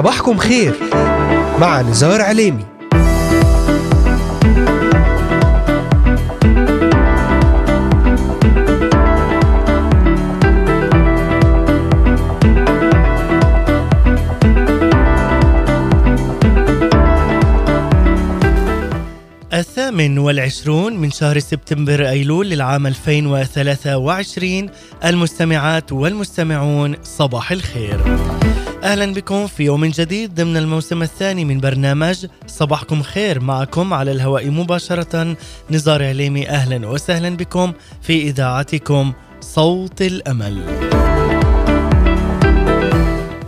صباحكم خير مع نزار عليمي. الثامن والعشرون من شهر سبتمبر أيلول للعام 2023 المستمعات والمستمعون صباح الخير. أهلا بكم في يوم جديد ضمن الموسم الثاني من برنامج صباحكم خير. معكم على الهواء مباشرة نزار عليمي. أهلا وسهلا بكم في إذاعتكم صوت الأمل.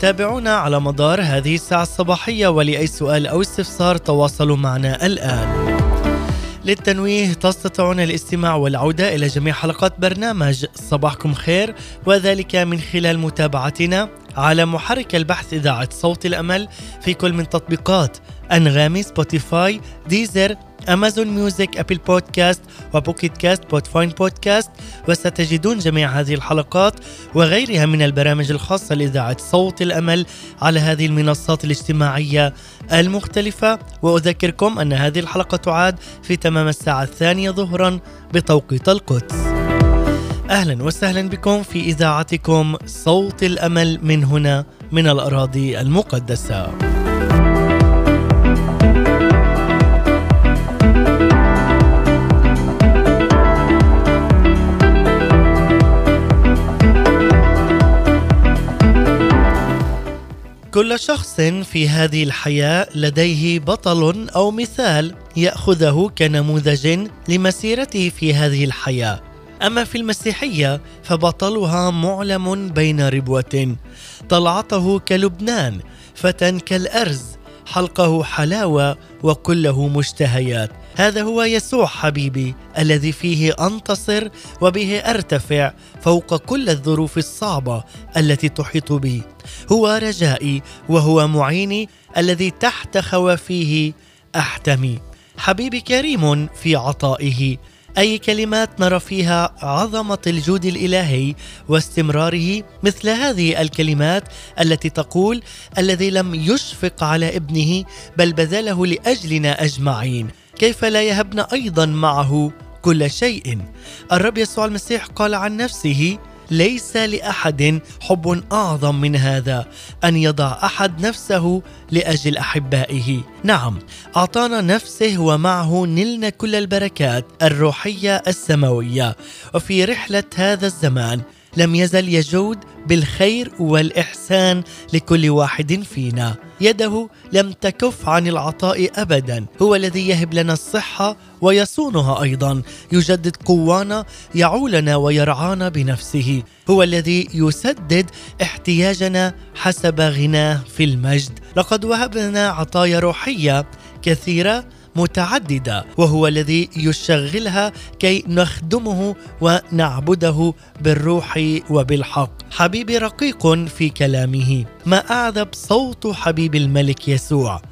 تابعونا على مدار هذه الساعة الصباحية ولأي سؤال أو استفسار تواصلوا معنا الآن. للتنويه تستطيعون الاستماع والعودة إلى جميع حلقات برنامج صباحكم خير وذلك من خلال متابعتنا على محرك البحث إذاعة صوت الأمل في كل من تطبيقات أنغامي Spotify Deezer Amazon Music Apple Podcast و Pocket Cast Podvine Podcast وستجدون جميع هذه الحلقات وغيرها من البرامج الخاصة لإذاعة صوت الأمل على هذه المنصات الاجتماعية المختلفة وأذكركم أن هذه الحلقة تعاد في تمام الساعة الثانية ظهرا بتوقيت القدس أهلا وسهلا بكم في إذاعتكم صوت الأمل من هنا من الأراضي المقدسة. كل شخص في هذه الحياة لديه بطل أو مثال يأخذه كنموذج لمسيرته في هذه الحياة. أما في المسيحية فبطلها معلم بين ربوة طلعته كلبنان فتى كالأرز حلقه حلاوة وكله مشتهيات. هذا هو يسوع حبيبي الذي فيه أنتصر وبه أرتفع فوق كل الظروف الصعبة التي تحيط بي هو رجائي وهو معيني الذي تحت خوافيه أحتمي. حبيبي كريم في عطائه. أي كلمات نرى فيها عظمة الجود الإلهي واستمراره مثل هذه الكلمات التي تقول الذي لم يشفق على ابنه بل بذله لأجلنا أجمعين. كيف لا يهبنا أيضا معه كل شيء؟ الرب يسوع المسيح قال عن نفسه ليس لأحد حب أعظم من هذا أن يضع أحد نفسه لأجل أحبائه. نعم أعطانا نفسه ومعه نلنا كل البركات الروحية السماوية. وفي رحلة هذا الزمان لم يزل يجود بالخير والإحسان لكل واحد فينا. يده لم تكف عن العطاء ابدا. هو الذي يهب لنا الصحة ويصونها أيضا. يجدد قوانا يعولنا ويرعانا بنفسه. هو الذي يسدد احتياجنا حسب غناه في المجد. لقد وهب لنا عطايا روحية كثيرة متعددة وهو الذي يشغلها كي نخدمه ونعبده بالروح وبالحق. حبيبي رقيق في كلامه. ما أعذب صوت حبيب الملك يسوع.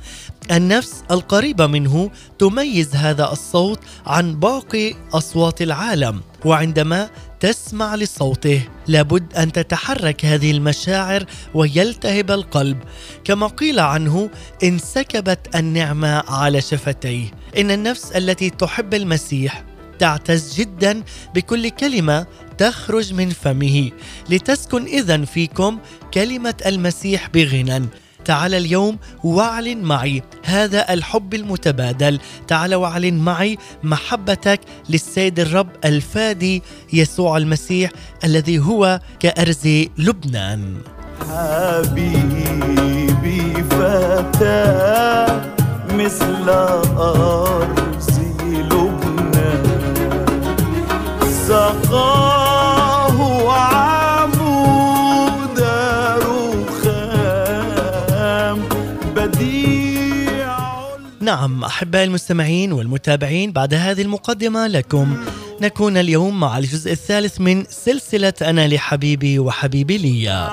النفس القريبة منه تميز هذا الصوت عن باقي أصوات العالم وعندما تسمع لصوته لابد أن تتحرك هذه المشاعر ويلتهب القلب. كما قيل عنه انسكبت النعمة على شفتيه. إن النفس التي تحب المسيح تعتز جدا بكل كلمة تخرج من فمه. لتسكن اذا فيكم كلمة المسيح بغنى. تعال اليوم واعلن معي. هذا الحب المتبادل. تعال واعلن معي محبتك للسيد الرب الفادي يسوع المسيح الذي هو كأرز لبنان. حبيبي فتى مثل أرز نعم أحبائي المستمعين والمتابعين بعد هذه المقدمة لكم نكون اليوم مع الجزء الثالث من سلسلة أنا لحبيبي وحبيبي لي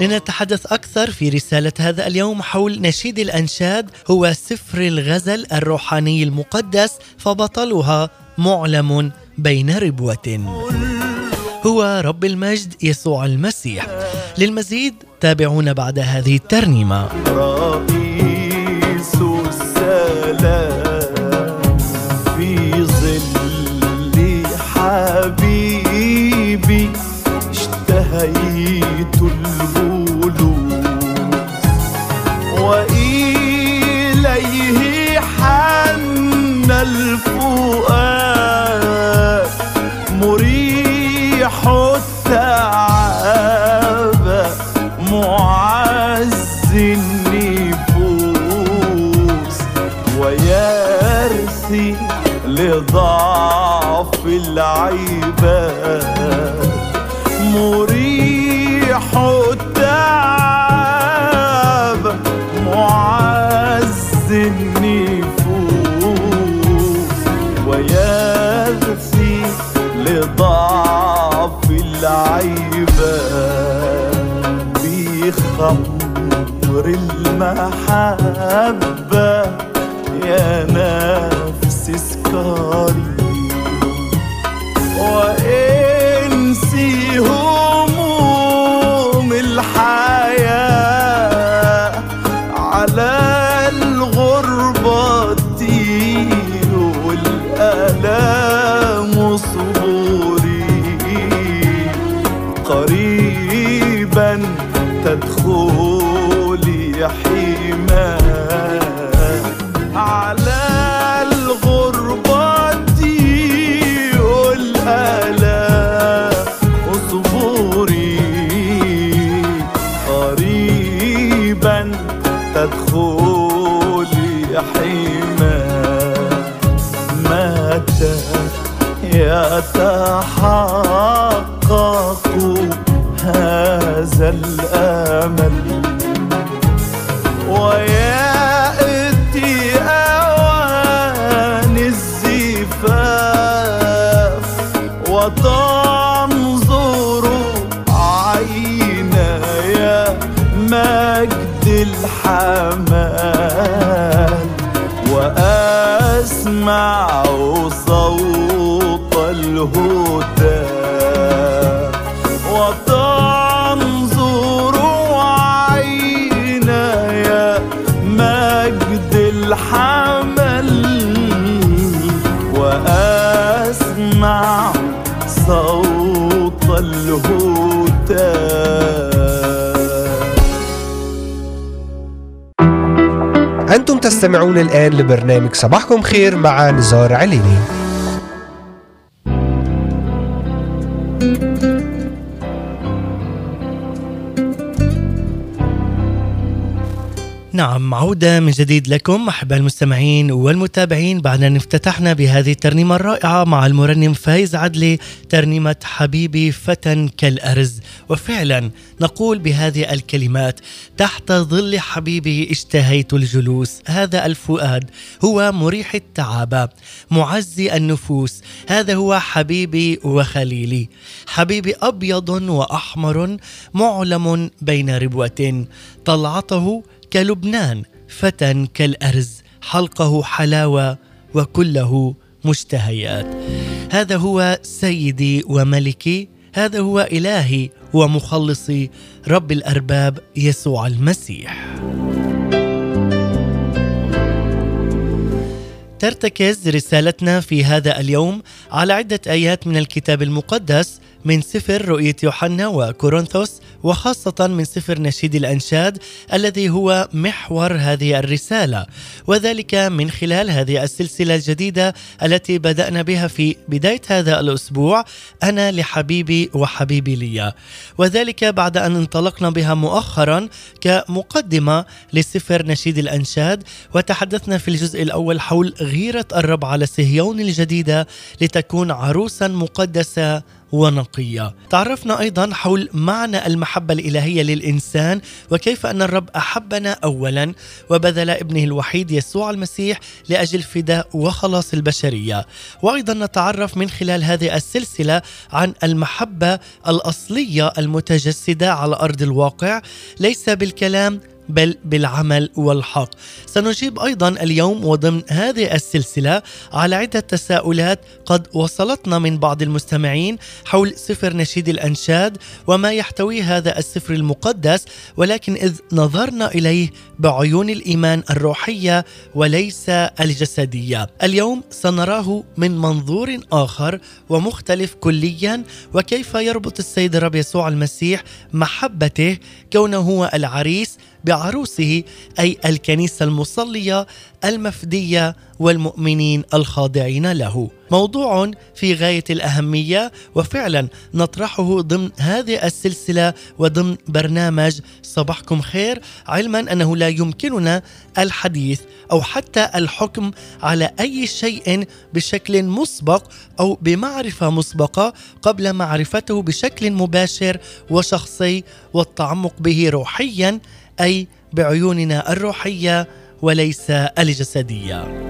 لنتحدث أكثر في رسالة هذا اليوم حول نشيد الأنشاد هو سفر الغزل الروحاني المقدس فبطلها معلم بين ربوة. هو رب المجد يسوع المسيح. للمزيد تابعونا بعد هذه الترنيمة. بخمر المحبة يا نفس اسكاري وانسي هموم أنتم تستمعون الآن لبرنامج صباحكم خير مع نزار عليني. نعم عودة من جديد لكم أحباء المستمعين والمتابعين بعد أن افتتحنا بهذه الترنيمة الرائعة مع المرنم فايز عدلي ترنيمة حبيبي فتى كالأرز. وفعلا نقول بهذه الكلمات تحت ظل حبيبي اشتهيت الجلوس. هذا الفؤاد هو مريح التعابة معزي النفوس. هذا هو حبيبي وخليلي. حبيبي أبيض وأحمر معلم بين ربوة طلعته كلبنان فتى كالأرز حلقه حلاوة وكله مشتهيات. هذا هو سيدي وملكي هذا هو إلهي ومخلصي رب الأرباب يسوع المسيح. ترتكز رسالتنا في هذا اليوم على عدة آيات من الكتاب المقدس من سفر رؤية يوحنا وكورنثوس وخاصة من سفر نشيد الأنشاد الذي هو محور هذه الرسالة وذلك من خلال هذه السلسلة الجديدة التي بدأنا بها في بداية هذا الأسبوع أنا لحبيبي وحبيبي لي وذلك بعد أن انطلقنا بها مؤخرا كمقدمة لسفر نشيد الأنشاد وتحدثنا في الجزء الأول حول غيرة الرب على صهيون الجديدة لتكون عروسا مقدسة ونقية. تعرفنا أيضا حول معنى المحبة الإلهية للإنسان وكيف أن الرب أحبنا اولا وبذل ابنه الوحيد يسوع المسيح لأجل فداء وخلاص البشرية. وأيضا نتعرف من خلال هذه السلسلة عن المحبة الأصلية المتجسدة على أرض الواقع ليس بالكلام بل بالعمل والحق. سنجيب أيضا اليوم وضمن هذه السلسلة على عدة تساؤلات قد وصلتنا من بعض المستمعين حول سفر نشيد الأنشاد وما يحتويه هذا السفر المقدس ولكن إذ نظرنا إليه بعيون الإيمان الروحية وليس الجسدية. اليوم سنراه من منظور آخر ومختلف كليا وكيف يربط السيد الرب يسوع المسيح محبته كونه هو العريس بعروسه أي الكنيسة المصلية المفدية والمؤمنين الخاضعين له. موضوع في غاية الأهمية وفعلا نطرحه ضمن هذه السلسلة وضمن برنامج صباحكم خير علما أنه لا يمكننا الحديث أو حتى الحكم على أي شيء بشكل مسبق أو بمعرفة مسبقة قبل معرفته بشكل مباشر وشخصي والتعمق به روحيا أي بعيوننا الروحية وليس الجسدية.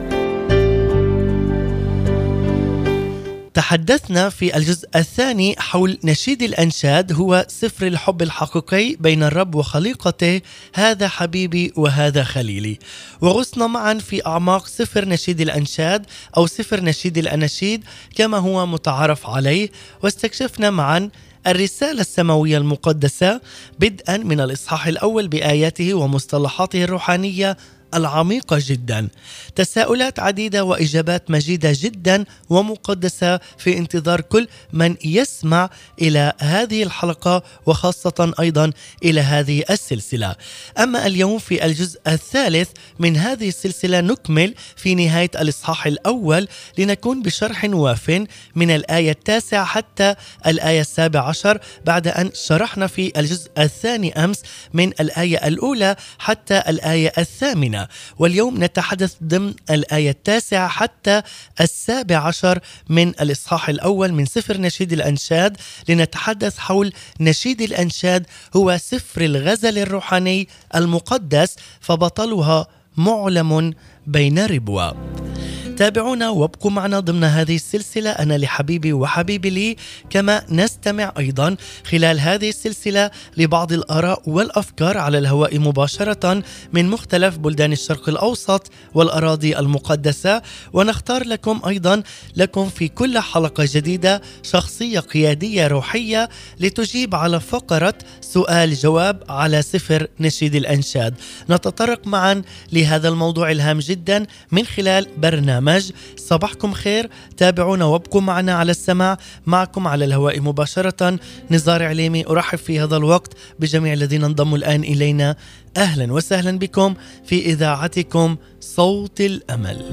تحدثنا في الجزء الثاني حول نشيد الأنشاد هو سفر الحب الحقيقي بين الرب وخليقته هذا حبيبي وهذا خليلي وغصنا معا في أعماق سفر نشيد الأنشاد أو سفر نشيد الأناشيد كما هو متعارف عليه واستكشفنا معا الرسالة السماوية المقدسة بدءا من الإصحاح الأول بآياته ومصطلحاته الروحانية العميقة جدا. تساؤلات عديدة وإجابات مجيدة جدا ومقدسة في انتظار كل من يسمع إلى هذه الحلقة وخاصة أيضا إلى هذه السلسلة. أما اليوم في الجزء الثالث من هذه السلسلة نكمل في نهاية الإصحاح الأول لنكون بشرح واف من الآية التاسعة حتى الآية السابعة عشر بعد أن شرحنا في الجزء الثاني أمس من الآية الأولى حتى الآية الثامنة. واليوم نتحدث ضمن الآية التاسعة حتى السابع عشر من الإصحاح الأول من سفر نشيد الأنشاد لنتحدث حول نشيد الأنشاد هو سفر الغزل الروحاني المقدس فبطلها معلم بين ربوة. تابعونا وابقوا معنا ضمن هذه السلسلة. أنا لحبيبي وحبيبي لي كما نستمع أيضا خلال هذه السلسلة لبعض الآراء والأفكار على الهواء مباشرة من مختلف بلدان الشرق الأوسط والأراضي المقدسة. ونختار لكم أيضا لكم في كل حلقة جديدة شخصية قيادية روحية لتجيب على فقرة سؤال جواب على سفر نشيد الأنشاد. نتطرق معا لهذا الموضوع الهام جدا من خلال برنامج برنامج صباحكم خير. تابعونا وابقوا معنا على السماع. معكم على الهواء مباشرة نزار عليمي. أرحب في هذا الوقت بجميع الذين انضموا الآن إلينا. أهلا وسهلا بكم في إذاعتكم صوت الأمل.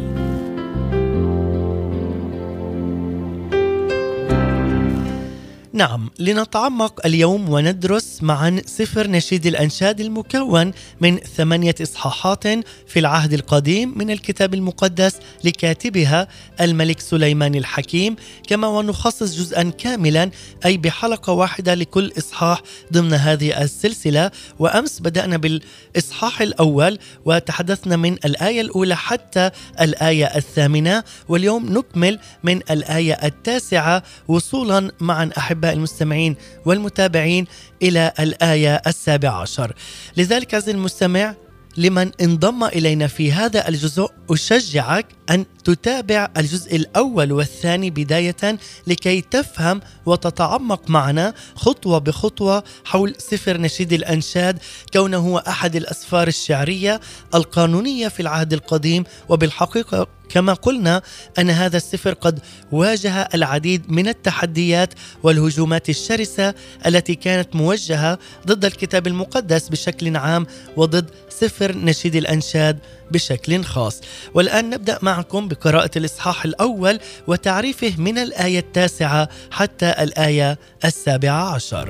نعم لنتعمق اليوم وندرس معا سفر نشيد الأنشاد المكون من ثمانية إصحاحات في العهد القديم من الكتاب المقدس لكاتبها الملك سليمان الحكيم كما ونخصص جزءا كاملا أي بحلقة واحدة لكل إصحاح ضمن هذه السلسلة. وأمس بدأنا بالإصحاح الأول وتحدثنا من الآية الأولى حتى الآية الثامنة. واليوم نكمل من الآية التاسعة وصولا معا أحباء المستمعين والمتابعين إلى الآية السابعة عشر. لذلك عزيزي المستمع لمن انضم إلينا في هذا الجزء. أشجعك أن تتابع الجزء الأول والثاني بداية لكي تفهم وتتعمق معنا خطوة بخطوة حول سفر نشيد الأنشاد كونه هو أحد الأسفار الشعرية القانونية في العهد القديم. وبالحقيقة كما قلنا أن هذا السفر قد واجه العديد من التحديات والهجومات الشرسة التي كانت موجهة ضد الكتاب المقدس بشكل عام وضد سفر نشيد الأنشاد بشكل خاص. والآن نبدأ معكم بقراءة الإصحاح الأول وتعريفه من الآية التاسعة حتى الآية السابعة عشر.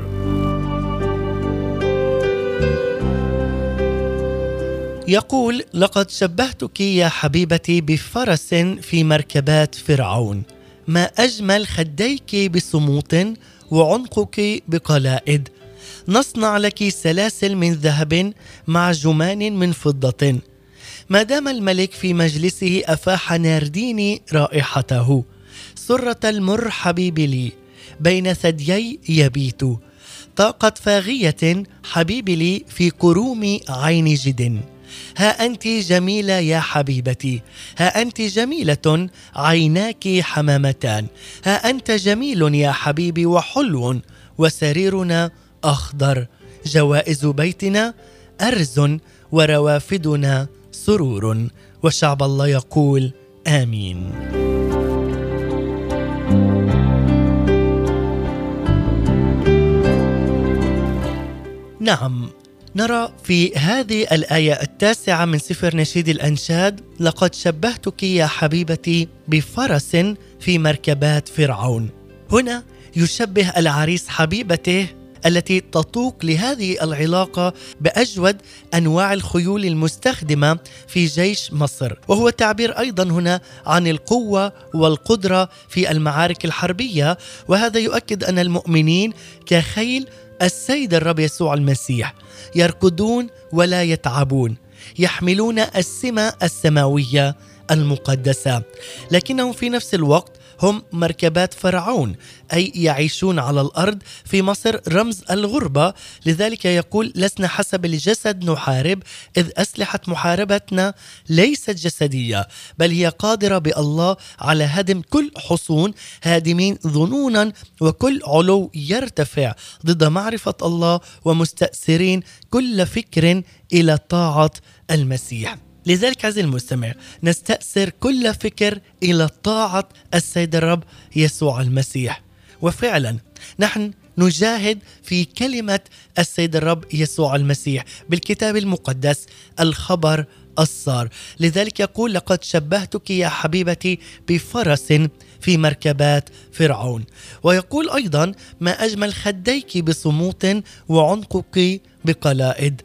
يقول لقد شبهتك يا حبيبتي بفرس في مركبات فرعون. ما أجمل خديك بصموت وعنقك بقلائد. نصنع لك سلاسل من ذهب مع جمان من فضة. ما دام الملك في مجلسه أفاح نارديني رائحته سرة المرحب بلي بين ثديي يبيت. طاقة فاغية حبيبي لي في كروم عين جد. ها أنت جميله يا حبيبتي ها أنت جميلة عيناك حمامتان. ها أنت جميل يا حبيبي وحلو وسريرنا أخضر. جوائز بيتنا أرز وروافدنا سرور وشعب الله يقول آمين. نعم نرى في هذه الآية التاسعة من سفر نشيد الأنشاد لقد شبهتك يا حبيبتي بفرس في مركبات فرعون. هنا يشبه العريس حبيبته التي تطوق لهذه العلاقة بأجود أنواع الخيول المستخدمة في جيش مصر. وهو تعبير أيضا هنا عن القوة والقدرة في المعارك الحربية. وهذا يؤكد أن المؤمنين كخيل السيد الرب يسوع المسيح يركضون ولا يتعبون يحملون السمة السماوية المقدسة. لكنهم في نفس الوقت هم مركبات فرعون أي يعيشون على الأرض في مصر رمز الغربة. لذلك يقول لسنا حسب الجسد نحارب إذ أسلحة محاربتنا ليست جسدية بل هي قادرة بالله على هدم كل حصون هادمين ظنونا وكل علو يرتفع ضد معرفة الله ومستأثرين كل فكر إلى طاعة المسيح. لذلك عزيزي المستمع نستأثر كل فكر إلى طاعة السيد الرب يسوع المسيح. وفعلا نحن نجاهد في كلمة السيد الرب يسوع المسيح بالكتاب المقدس الخبر الصار. لذلك يقول لقد شبهتك يا حبيبتي بفرس في مركبات فرعون ويقول أيضا ما أجمل خديك بصموت وعنقك بقلائد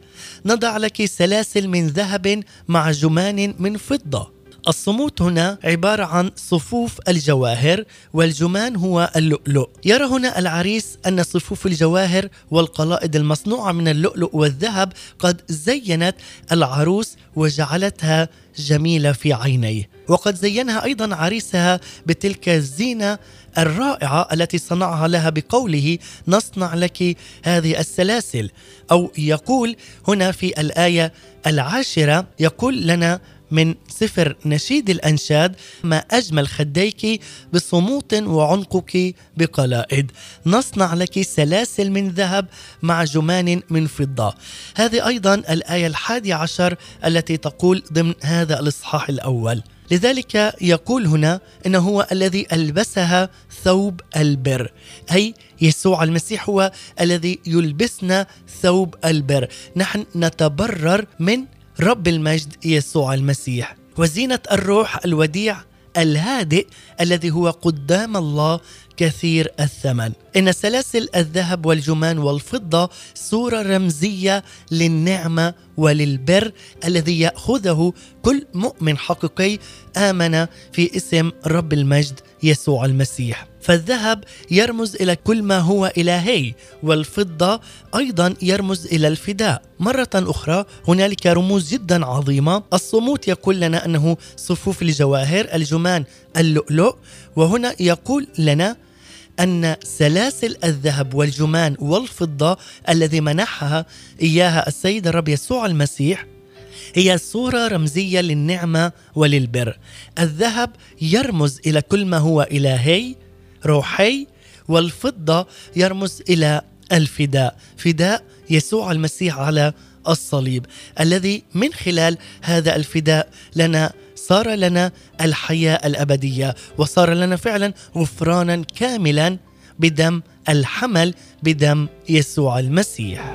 نضع لك سلاسل من ذهب مع جمان من فضة. الصموت هنا عبارة عن صفوف الجواهر والجمان هو اللؤلؤ. يرى هنا العريس أن صفوف الجواهر والقلائد المصنوعة من اللؤلؤ والذهب قد زينت العروس وجعلتها جميلة في عينيه. وقد زينها أيضا عريسها بتلك الزينة الرائعة التي صنعها لها بقوله نصنع لك هذه السلاسل. أو يقول هنا في الآية العاشرة يقول لنا من سفر نشيد الأنشاد ما أجمل خديك بصموت وعنقك بقلائد. نصنع لك سلاسل من ذهب مع جمان من فضة. هذه أيضا الآية الحادي عشر التي تقول ضمن هذا الإصحاح الأول. لذلك يقول هنا انه هو الذي ألبسها ثوب البر. أي يسوع المسيح هو الذي يلبسنا ثوب البر. نحن نتبرر من رب المجد يسوع المسيح. وزينة الروح الوديع الهادئ الذي هو قدام الله كثير الثمن. إن سلاسل الذهب والجمان والفضة صورة رمزية للنعمة وللبر الذي يأخذه كل مؤمن حقيقي آمن في اسم رب المجد يسوع المسيح. فالذهب يرمز إلى كل ما هو إلهي والفضة أيضا يرمز إلى الفداء. مرة أخرى هنالك رموز جدا عظيمة. الصموت يقول لنا أنه صفوف الجواهر الجمان اللؤلؤ وهنا يقول لنا أن سلاسل الذهب والجمان والفضة الذي منحها إياها السيد الرب يسوع المسيح هي صورة رمزية للنعمة وللبر. الذهب يرمز إلى كل ما هو إلهي روحي والفضة يرمز إلى الفداء. فداء يسوع المسيح على الصليب. الذي من خلال هذا الفداء لنا صار لنا الحياة الأبدية وصار لنا فعلا غفرانا كاملا بدم الحمل بدم يسوع المسيح.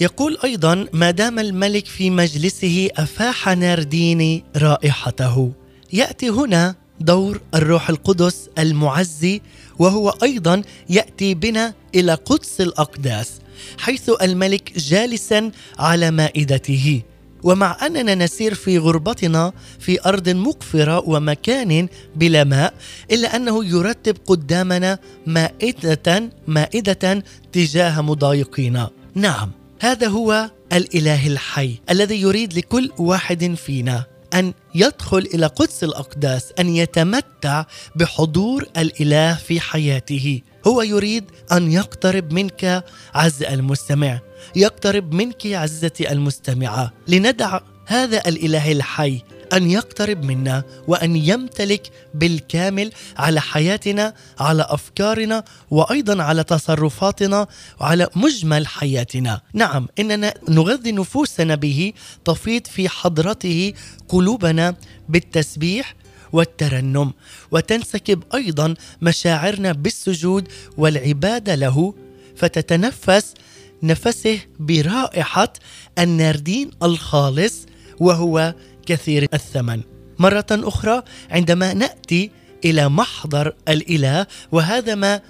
يقول أيضا ما دام الملك في مجلسه أفاح ناردين رائحته يأتي هنا دور الروح القدس المعزي وهو أيضا يأتي بنا إلى قدس الأقداس حيث الملك جالسا على مائدته. ومع أننا نسير في غربتنا في أرض مقفرة ومكان بلا ماء إلا أنه يرتب قدامنا مائدة مائدة تجاه مضايقينا. نعم هذا هو الإله الحي الذي يريد لكل واحد فينا أن يدخل إلى قدس الأقداس أن يتمتع بحضور الإله في حياته. هو يريد أن يقترب منك عز المستمع. يقترب منك عزتي المستمعة. لندع هذا الإله الحي أن يقترب منا وأن يمتلك بالكامل على حياتنا على أفكارنا وأيضا على تصرفاتنا وعلى مجمل حياتنا. نعم إننا نغذي نفوسنا به تفيض في حضرته قلوبنا بالتسبيح والترنم. وتنسكب أيضا مشاعرنا بالسجود والعباده له فتتنفس نفسه برائحة الناردين الخالص وهو كثير الثمن. مرة أخرى عندما نأتي إلى محضر الإله وهذا ما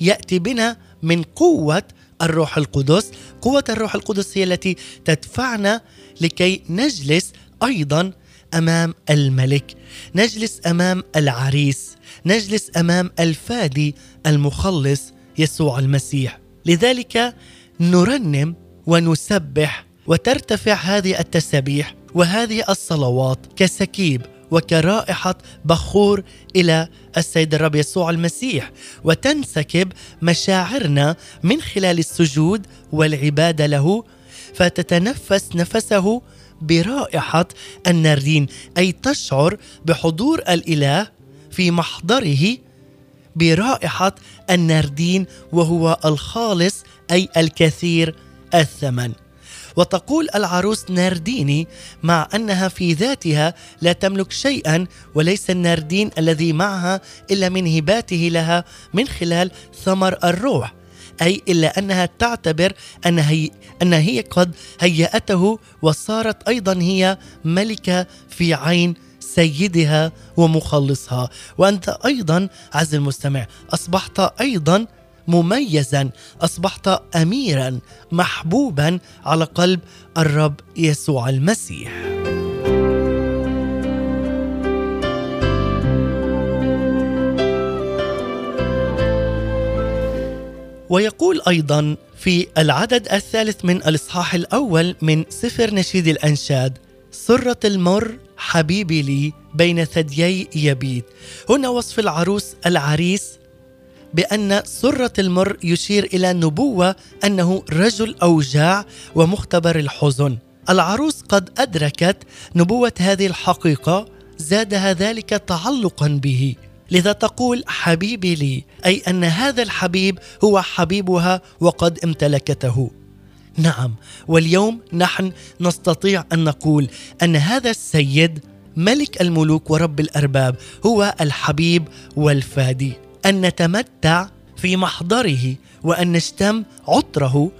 يأتي بنا من قوة الروح القدس. قوة الروح القدس هي التي تدفعنا لكي نجلس أيضا أمام الملك نجلس أمام العريس نجلس أمام الفادي المخلص يسوع المسيح. لذلك نرنم ونسبح وترتفع هذه التسابيح وهذه الصلوات كسكيب وكرائحة بخور إلى السيد الرب يسوع المسيح وتنسكب مشاعرنا من خلال السجود والعبادة له فتتنفس نفسه برائحة الناردين أي تشعر بحضور الإله في محضره برائحة الناردين وهو الخالص أي الكثير الثمن. وتقول العروس نارديني مع أنها في ذاتها لا تملك شيئا وليس الناردين الذي معها إلا من هباته لها من خلال ثمر الروح. أي إلا أنها تعتبر أن هي أن هي قد هيأته وصارت أيضا هي ملكة في عين سيدها ومخلصها. وأنت أيضا عز المستمع أصبحت أيضا مميزا أصبحت اميرا محبوبا على قلب الرب يسوع المسيح. ويقول أيضا في العدد الثالث من الإصحاح الأول من سفر نشيد الأنشاد سرة المر حبيبي لي بين ثديي يبيت. هنا وصف العروس العريس بأن سرة المر يشير إلى نبوة أنه رجل أوجاع ومختبر الحزن. العروس قد أدركت نبوة هذه الحقيقة زادها ذلك تعلقا به. لذا تقول حبيبي لي أي أن هذا الحبيب هو حبيبها وقد امتلكته. نعم واليوم نحن نستطيع أن نقول أن هذا السيد ملك الملوك ورب الأرباب هو الحبيب والفادي. أن نتمتع في محضره وأن نشتم عطره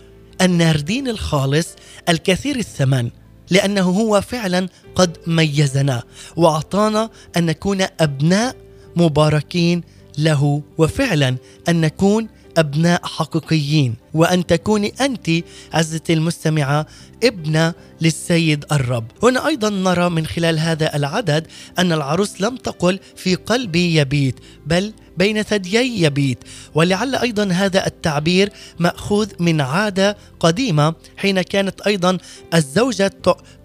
الناردين الخالص الكثير الثمن لأنه هو فعلا قد ميزنا وأعطانا أن نكون أبناء مباركين له وفعلا أن نكون أبناء حقيقيين وأن تكوني أنت عزتي المستمعة ابنة للسيد الرب. هنا أيضا نرى من خلال هذا العدد أن العروس لم تقل في قلبي يبيت بل بين ثديي يبيت. ولعل أيضا هذا التعبير مأخوذ من عادة قديمة حين كانت أيضا الزوجة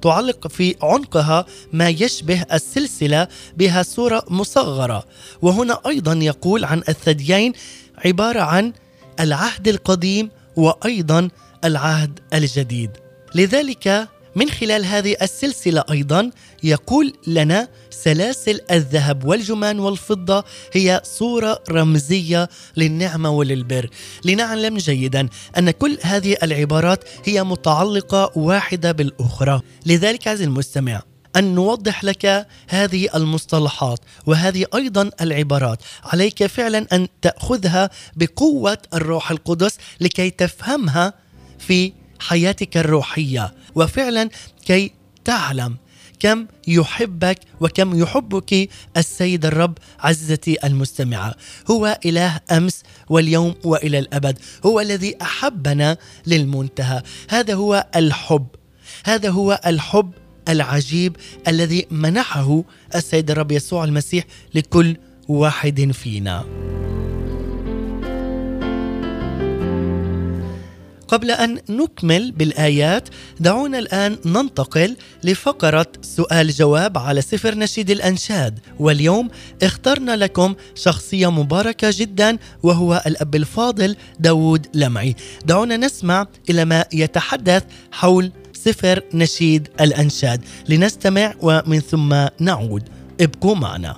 تعلق في عنقها ما يشبه السلسلة بها صورة مصغرة. وهنا أيضا يقول عن الثديين عبارة عن العهد القديم وأيضا العهد الجديد. لذلك من خلال هذه السلسلة أيضا يقول لنا سلاسل الذهب والجمان والفضة هي صورة رمزية للنعمة وللبر. لنعلم جيدا أن كل هذه العبارات هي متعلقة واحدة بالأخرى. لذلك عزيزي المستمع أن نوضح لك هذه المصطلحات وهذه أيضا العبارات. عليك فعلا أن تأخذها بقوة الروح القدس لكي تفهمها في حياتك الروحية. وفعلا كي تعلم كم يحبك وكم يحبك السيد الرب عزتي المستمعة. هو إله أمس واليوم وإلى الأبد. هو الذي أحبنا للمنتهى. هذا هو الحب. هذا هو الحب العجيب الذي منحه السيد الرب يسوع المسيح لكل واحد فينا. قبل أن نكمل بالآيات دعونا الآن ننتقل لفقرة سؤال جواب على سفر نشيد الأنشاد. واليوم اخترنا لكم شخصية مباركة جدا وهو الأب الفاضل داود لمعي. دعونا نسمع إلى ما يتحدث حول سفر نشيد الأنشاد. لنستمع ومن ثم نعود. ابقوا معنا.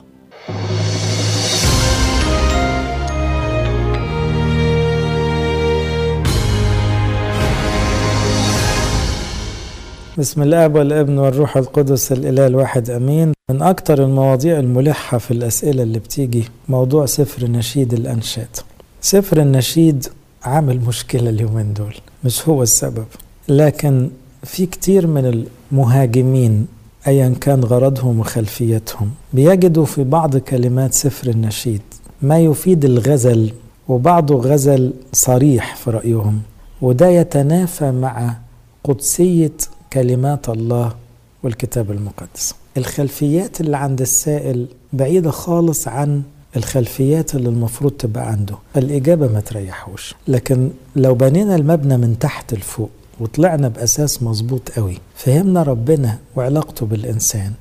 بسم الآب والابن والروح القدس الإله الواحد آمين. من أكتر المواضيع الملحة في الأسئلة اللي بتيجي موضوع سفر نشيد الأنشاد. سفر النشيد عامل مشكلة اليومين دول مش هو السبب. لكن في كتير من المهاجمين ايا كان غرضهم وخلفيتهم بيجدوا في بعض كلمات سفر النشيد ما يفيد الغزل وبعضه غزل صريح في رأيهم وده يتنافى مع قدسية كلمات الله والكتاب المقدس. الخلفيات اللي عند السائل بعيدة خالص عن الخلفيات اللي المفروض تبقى عنده. فالإجابة ما تريحوش. لكن لو بنينا المبنى من تحت لفوق وطلعنا بأساس مظبوط قوي فهمنا ربنا وعلاقته بالإنسان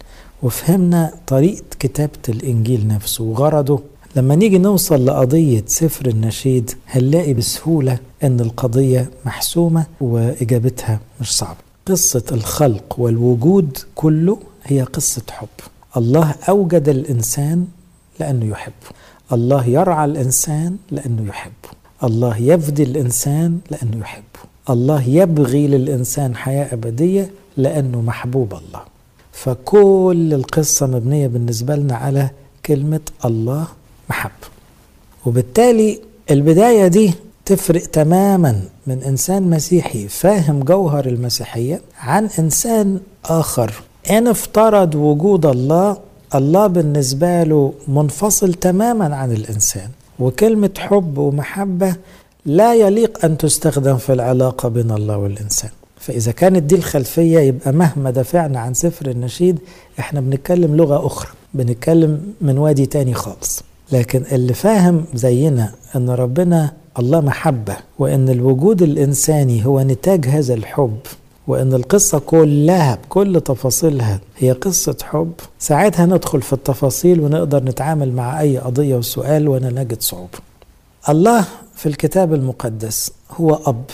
وفهمنا طريقة كتابة الإنجيل نفسه وغرضه لما نيجي نوصل لقضية سفر النشيد هنلاقي بسهولة أن القضية محسومة وإجابتها مش صعبة. قصة الخلق والوجود كله هي قصة حب. الله أوجد الإنسان لأنه يحبه الله يرعى الإنسان لأنه يحبه الله يفدي الإنسان لأنه يحبه الله يبغي للإنسان حياة أبدية لأنه محبوب الله. فكل القصة مبنية بالنسبة لنا على كلمة الله محب. وبالتالي البداية دي تفرق تماما من إنسان مسيحي فاهم جوهر المسيحية عن إنسان آخر. إن افترض وجود الله الله بالنسبة له منفصل تماما عن الإنسان. وكلمة حب ومحبة لا يليق أن تستخدم في العلاقة بين الله والإنسان. فإذا كانت دي الخلفية يبقى مهما دافعنا عن سفر النشيد إحنا بنتكلم لغة أخرى. بنتكلم من وادي تاني خالص. لكن اللي فاهم زينا إن ربنا الله محبة وأن الوجود الإنساني هو نتاج هذا الحب وأن القصة كلها بكل تفاصيلها هي قصة حب ساعتها ندخل في التفاصيل ونقدر نتعامل مع أي قضية وسؤال وأنا نجد صعوبة الله في الكتاب المقدس هو أب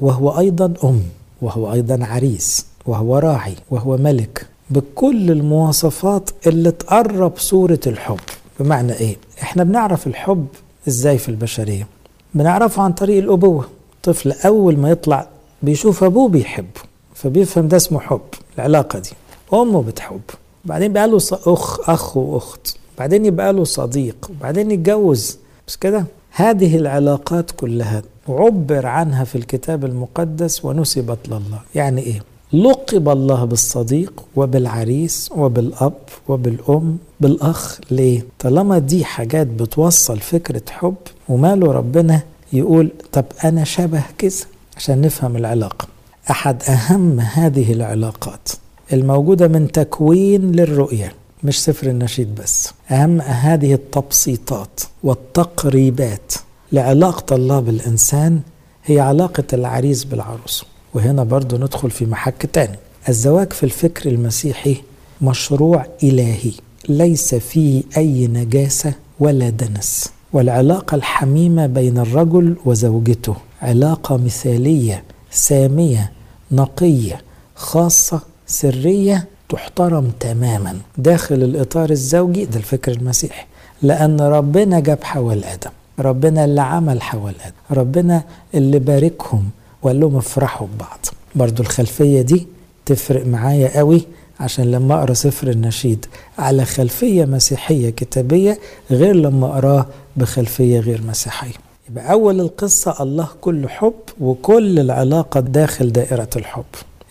وهو أيضا أم وهو أيضا عريس وهو راعي وهو ملك بكل المواصفات اللي تقرب صورة الحب. بمعنى إيه؟ إحنا بنعرف الحب إزاي في البشرية؟ بنعرفه عن طريق الأبوة. طفل أول ما يطلع بيشوف أبوه بيحبه فبيفهم ده اسمه حب العلاقة دي. أمه بتحب. بعدين بقى له أخ أخ وأخت. بعدين يبقى له صديق. وبعدين يتجوز. مش كده هذه العلاقات كلها عبر عنها في الكتاب المقدس ونسبت لله. يعني إيه؟ لقب الله بالصديق وبالعريس وبالأب وبالأم بالأخ. ليه؟ طالما دي حاجات بتوصل فكرة حب وماله ربنا يقول طب أنا شبه كذا عشان نفهم العلاقة. أحد أهم هذه العلاقات الموجودة من تكوين للرؤية مش سفر النشيد بس. أهم هذه التبسيطات والتقريبات لعلاقة الله بالإنسان هي علاقة العريس بالعروس. وهنا برضو ندخل في محك تاني. الزواج في الفكر المسيحي مشروع إلهي ليس فيه أي نجاسة ولا دنس. والعلاقة الحميمة بين الرجل وزوجته علاقة مثالية سامية نقية خاصة سرية تحترم تماما. داخل الإطار الزوجي ده الفكر المسيحي. لأن ربنا جاب حواء لآدم ربنا اللي عمل حواء لآدم ربنا اللي باركهم وقال لهم افرحوا ببعض برضو الخلفية دي تفرق معايا قوي عشان لما أقرأ سفر النشيد على خلفية مسيحية كتابية غير لما اقراه بخلفية غير مسيحية. يبقى أول القصة الله كل حب وكل العلاقة داخل دائرة الحب.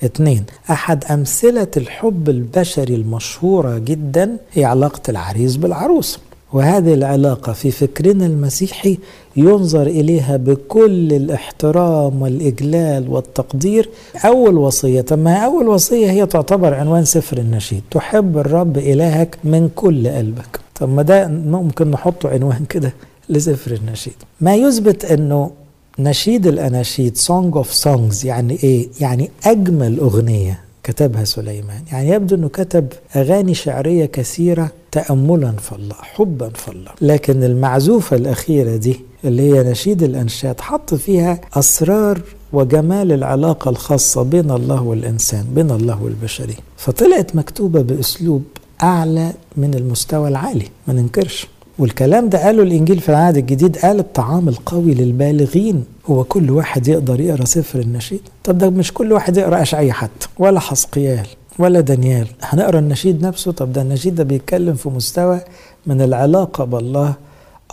اثنين أحد أمثلة الحب البشري المشهورة جدا هي علاقة العريس بالعروس. وهذه العلاقة في فكرنا المسيحي ينظر إليها بكل الإحترام والإجلال والتقدير. أول وصية ما أول وصية؟ هي تعتبر عنوان سفر النشيد. تحب الرب إلهك من كل قلبك. طب ما ده ممكن نحطه عنوان كده لسفر النشيد. ما يثبت أنه نشيد الأناشيد Song of Songs يعني إيه؟ يعني أجمل أغنية. كتبها سليمان. يعني يبدو أنه كتب أغاني شعرية كثيرة تأملا في الله حبا في الله. لكن المعزوفة الأخيرة دي اللي هي نشيد الأنشاد حط فيها أسرار وجمال العلاقة الخاصة بين الله والإنسان بين الله والبشرية. فطلعت مكتوبة بأسلوب أعلى من المستوى العالي ما ننكرش. والكلام ده قاله الإنجيل في العهد الجديد قال الطعام القوي للبالغين هو كل واحد يقدر يقرأ سفر النشيد. طب ده مش كل واحد يقرأ أشعية حتى ولا حسقيال ولا دانيال. هنقرأ النشيد نفسه؟ طب ده النشيد ده بيتكلم في مستوى من العلاقة بالله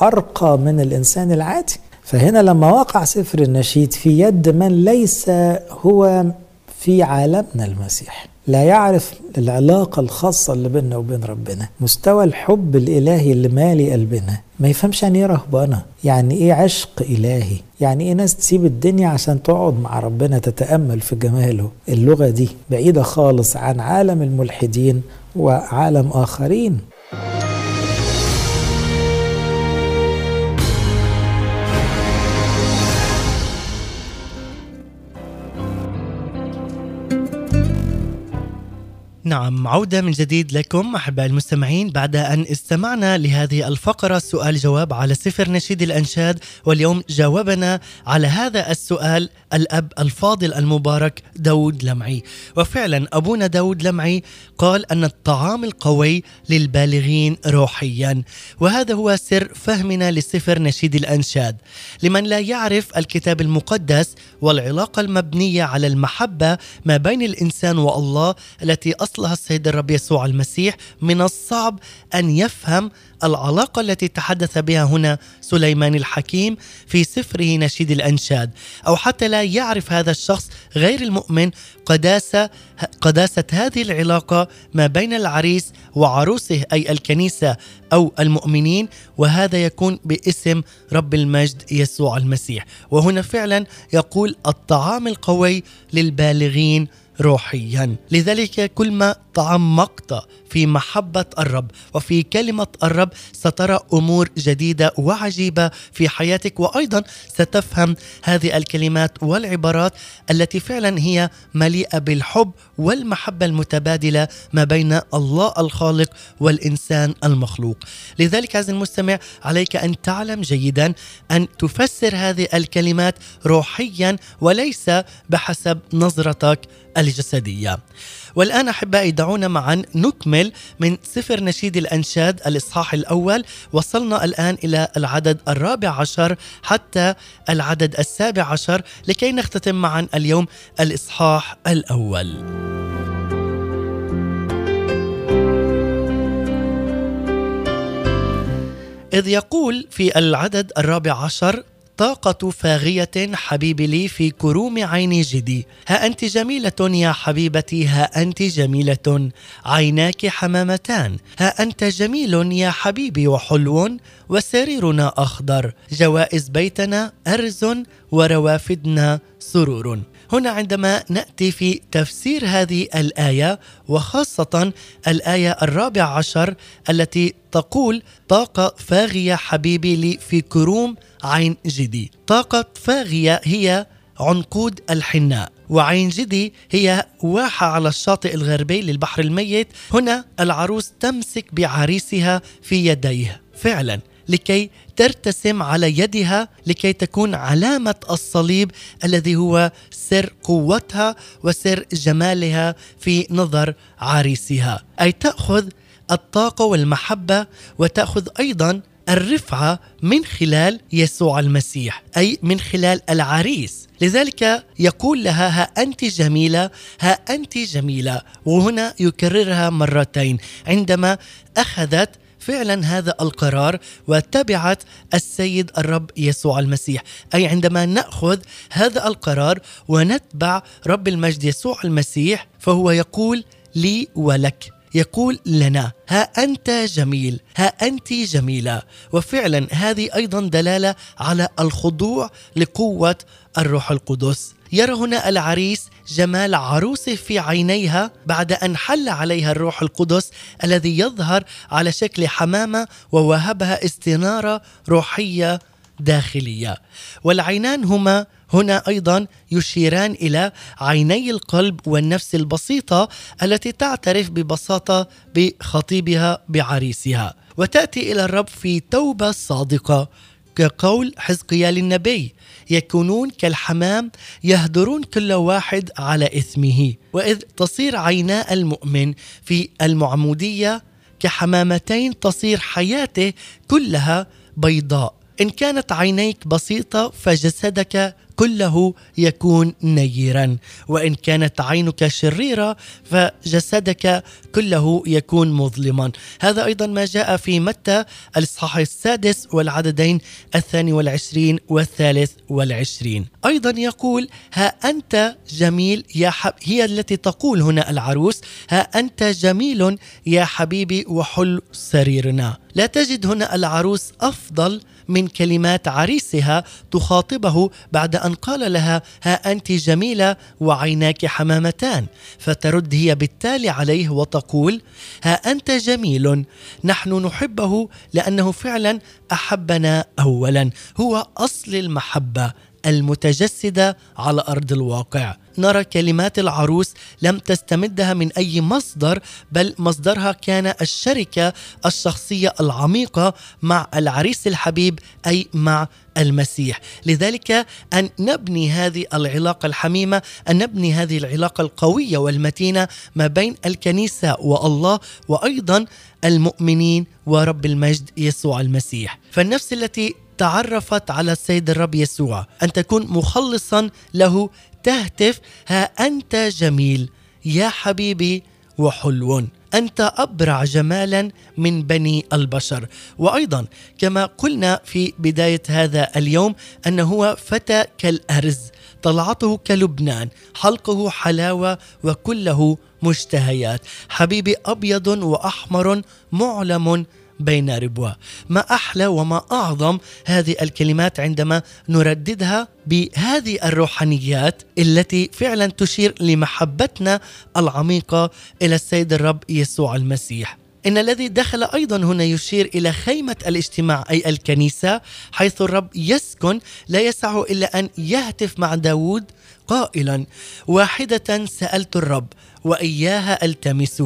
أرقى من الإنسان العادي. فهنا لما وقع سفر النشيد في يد من ليس هو في عالمنا المسيح. لا يعرف العلاقة الخاصة اللي بيننا وبين ربنا مستوى الحب الإلهي اللي مالي قلبنا. ما يفهمش يعني إيه رهبانة؟ يعني إيه عشق إلهي؟ يعني إيه ناس تسيب الدنيا عشان تقعد مع ربنا تتأمل في جماله؟ اللغة دي بعيدة خالص عن عالم الملحدين وعالم آخرين. نعم عودة من جديد لكم أحباء المستمعين بعد أن استمعنا لهذه الفقرة سؤال جواب على سفر نشيد الأنشاد واليوم جاوبنا على هذا السؤال الأب الفاضل المبارك داود لمعي. وفعلا أبونا داود لمعي قال أن الطعام القوي للبالغين روحيا. وهذا هو سر فهمنا لسفر نشيد الأنشاد. لمن لا يعرف الكتاب المقدس والعلاقة المبنية على المحبة ما بين الإنسان والله التي أصل أصلها السيد الرب يسوع المسيح من الصعب أن يفهم العلاقة التي تحدث بها هنا سليمان الحكيم في سفره نشيد الأنشاد أو حتى لا يعرف هذا الشخص غير المؤمن قداسة قداسة هذه العلاقة ما بين العريس وعروسه أي الكنيسة أو المؤمنين وهذا يكون باسم رب المجد يسوع المسيح. وهنا فعلا يقول الطعام القوي للبالغين روحيا. لذلك كل ما تعمقت في محبة الرب وفي كلمة الرب سترى أمور جديدة وعجيبة في حياتك وأيضا ستفهم هذه الكلمات والعبارات التي فعلا هي مليئة بالحب والمحبة المتبادلة ما بين الله الخالق والإنسان المخلوق. لذلك عزيزي المستمع عليك أن تعلم جيدا أن تفسر هذه الكلمات روحيا وليس بحسب نظرتك الجسدية. والآن أحبائي دعونا معا نكمل من سفر نشيد الأنشاد الإصحاح الأول. وصلنا الآن إلى العدد الرابع عشر حتى العدد السابع عشر لكي نختتم معا اليوم الإصحاح الأول. إذ يقول في العدد الرابع عشر طاقة فاغية حبيبي لي في كروم عين جدي. ها أنت جميلة يا حبيبتي ها أنت جميلة. عيناك حمامتان ها أنت جميل يا حبيبي وحلو وسريرنا أخضر. جوائز بيتنا أرز وروافدنا سرور. هنا عندما نأتي في تفسير هذه الآية وخاصة الآية الرابع عشر التي تقول طاقة فاغية حبيبي لي في كروم عين جدي. طاقة فاغية هي عنقود الحناء وعين جدي هي واحة على الشاطئ الغربي للبحر الميت. هنا العروس تمسك بعريسها في يديه. فعلا لكي ترتسم على يدها لكي تكون علامة الصليب الذي هو سر قوتها وسر جمالها في نظر عريسها. أي تأخذ الطاقة والمحبة وتأخذ أيضا الرفعة من خلال يسوع المسيح أي من خلال العريس. لذلك يقول لها ها أنت جميلة ها أنت جميلة. وهنا يكررها مرتين. عندما أخذت فعلا هذا القرار وتبعت السيد الرب يسوع المسيح. أي عندما نأخذ هذا القرار ونتبع رب المجد يسوع المسيح فهو يقول لي ولك. يقول لنا ها أنت جميل ها أنت جميلة. وفعلا هذه أيضا دلالة على الخضوع لقوة الروح القدس. يرى هنا العريس جمال عروسه في عينيها بعد أن حل عليها الروح القدس الذي يظهر على شكل حمامة ووهبها استنارة روحية داخلية. والعينان هما هنا أيضا يشيران إلى عيني القلب والنفس البسيطة التي تعترف ببساطة بخطيبها بعريسها. وتأتي إلى الرب في توبة صادقة. كقول حزقيال النبي يكونون كالحمام يهدرون كل واحد على إثمه. وإذ تصير عينا المؤمن في المعمودية كحمامتين تصير حياته كلها بيضاء. إن كانت عينيك بسيطة فجسدك كله يكون نيرا. وإن كانت عينك شريرة فجسدك كله يكون مظلما. هذا أيضا ما جاء في متى الإصحاح السادس والعددين الثاني والعشرين والثالث والعشرين. أيضا يقول ها أنت جميل يا حب هي التي تقول هنا العروس ها أنت جميل يا حبيبي وحل سريرنا. لا تجد هنا العروس أفضل من كلمات عريسها تخاطبه بعد أن قال لها ها أنت جميلة وعيناك حمامتان. فترد هي بالتالي عليه وتقول ها أنت جميل نحن نحبه لأنه فعلا أحبنا اولا هو أصل المحبة المتجسدة على أرض الواقع. نرى كلمات العروس لم تستمدها من أي مصدر بل مصدرها كان الشركة الشخصية العميقة مع العريس الحبيب أي مع المسيح. لذلك أن نبني هذه العلاقة الحميمة أن نبني هذه العلاقة القوية والمتينة ما بين الكنيسة والله وأيضا المؤمنين ورب المجد يسوع المسيح. فالنفس التي تعرفت على السيد الرب يسوع أن تكون مخلصا له تهتف ها أنت جميل يا حبيبي وحلو. أنت أبرع جمالا من بني البشر. وأيضا كما قلنا في بداية هذا اليوم انه هو فتى كالأرز طلعته كلبنان حلقه حلاوة وكله مشتهيات. حبيبي أبيض وأحمر معلم بين ربوة. ما أحلى وما أعظم هذه الكلمات عندما نرددها بهذه الروحانيات التي فعلا تشير لمحبتنا العميقة إلى السيد الرب يسوع المسيح. إن الذي دخل أيضا هنا يشير إلى خيمة الاجتماع أي الكنيسة حيث الرب يسكن لا يسعه إلا أن يهتف مع داود قائلا واحدة سألت الرب وإياها ألتمس